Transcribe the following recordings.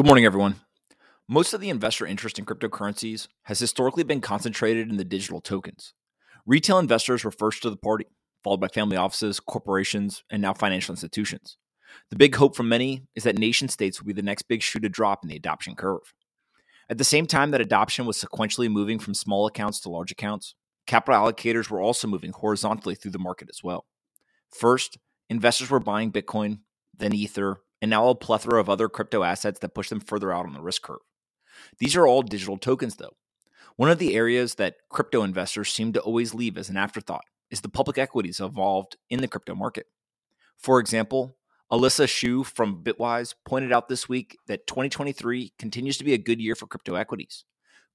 Good morning, everyone. Most of the investor interest in cryptocurrencies has historically been concentrated in the digital tokens. Retail investors were first to the party, followed by family offices, corporations, and now financial institutions. The big hope from many is that nation states will be the next big shoe to drop in the adoption curve. At the same time that adoption was sequentially moving from small accounts to large accounts, capital allocators were also moving horizontally through the market as well. First, investors were buying Bitcoin, then Ether, and now a plethora of other crypto assets that push them further out on the risk curve. These are all digital tokens, though. One of the areas that crypto investors seem to always leave as an afterthought is the public equities involved in the crypto market. For example, Alyssa Shu from Bitwise pointed out this week that 2023 continues to be a good year for crypto equities.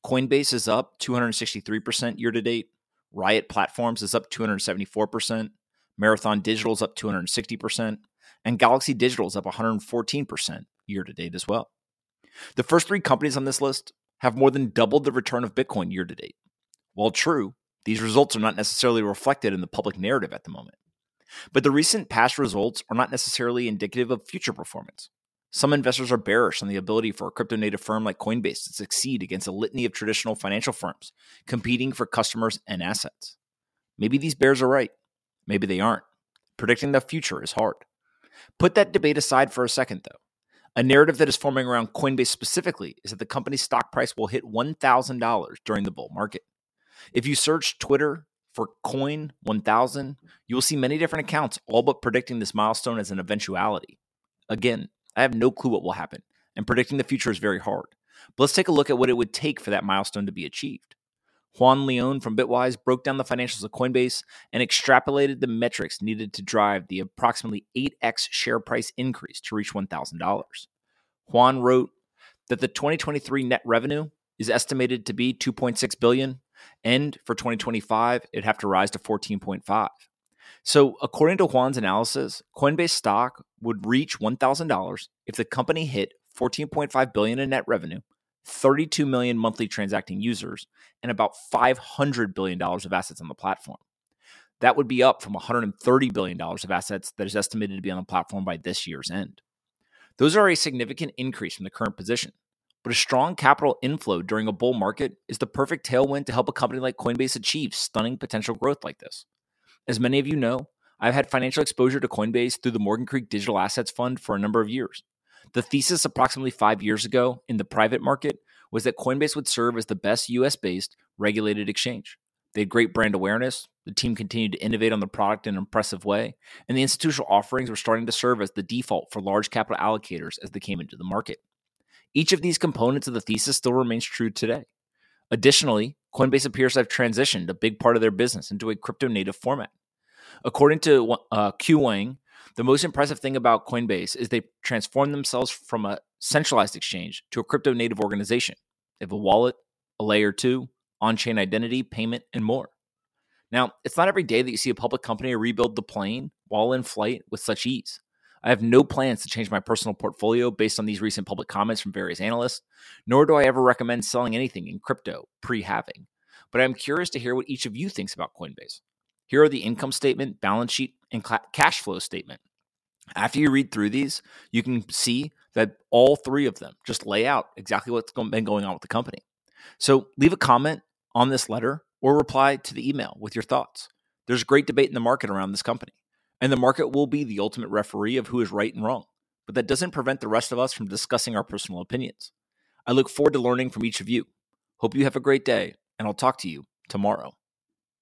Coinbase is up 263% year to date. Riot Platforms is up 274%. Marathon Digital is up 260% and Galaxy Digital is up 114% year to date as well. The first three companies on this list have more than doubled the return of Bitcoin year to date. While true, these results are not necessarily reflected in the public narrative at the moment. But the recent past results are not necessarily indicative of future performance. Some investors are bearish on the ability for a crypto native firm like Coinbase to succeed against a litany of traditional financial firms competing for customers and assets. Maybe these bears are right. Maybe they aren't. Predicting the future is hard. Put that debate aside for a second, though. A narrative that is forming around Coinbase specifically is that the company's stock price will hit $1,000 during the bull market. If you search Twitter for Coin 1000, you will see many different accounts all but predicting this milestone as an eventuality. Again, I have no clue what will happen, and predicting the future is very hard. But let's take a look at what it would take for that milestone to be achieved. Juan Leon from Bitwise broke down the financials of Coinbase and extrapolated the metrics needed to drive the approximately 8x share price increase to reach $1,000. Juan wrote that the 2023 net revenue is estimated to be 2.6 billion and for 2025 it'd have to rise to 14.5. So, according to Juan's analysis, Coinbase stock would reach $1,000 if the company hit 14.5 billion in net revenue 32 million monthly transacting users, and about $500 billion of assets on the platform. That would be up from $130 billion of assets that is estimated to be on the platform by this year's end. Those are a significant increase from the current position, but a strong capital inflow during a bull market is the perfect tailwind to help a company like Coinbase achieve stunning potential growth like this. As many of you know, I've had financial exposure to Coinbase through the Morgan Creek Digital Assets Fund for a number of years. The thesis approximately five years ago in the private market was that Coinbase would serve as the best US based regulated exchange. They had great brand awareness. The team continued to innovate on the product in an impressive way, and the institutional offerings were starting to serve as the default for large capital allocators as they came into the market. Each of these components of the thesis still remains true today. Additionally, Coinbase appears to have transitioned a big part of their business into a crypto native format. According to uh, Q Wang, the most impressive thing about Coinbase is they transformed themselves from a centralized exchange to a crypto native organization. They have a wallet, a layer two, on chain identity, payment, and more. Now, it's not every day that you see a public company rebuild the plane while in flight with such ease. I have no plans to change my personal portfolio based on these recent public comments from various analysts, nor do I ever recommend selling anything in crypto pre halving. But I'm curious to hear what each of you thinks about Coinbase. Here are the income statement, balance sheet, and cash flow statement. After you read through these, you can see that all three of them just lay out exactly what's been going on with the company. So leave a comment on this letter or reply to the email with your thoughts. There's great debate in the market around this company, and the market will be the ultimate referee of who is right and wrong. But that doesn't prevent the rest of us from discussing our personal opinions. I look forward to learning from each of you. Hope you have a great day, and I'll talk to you tomorrow.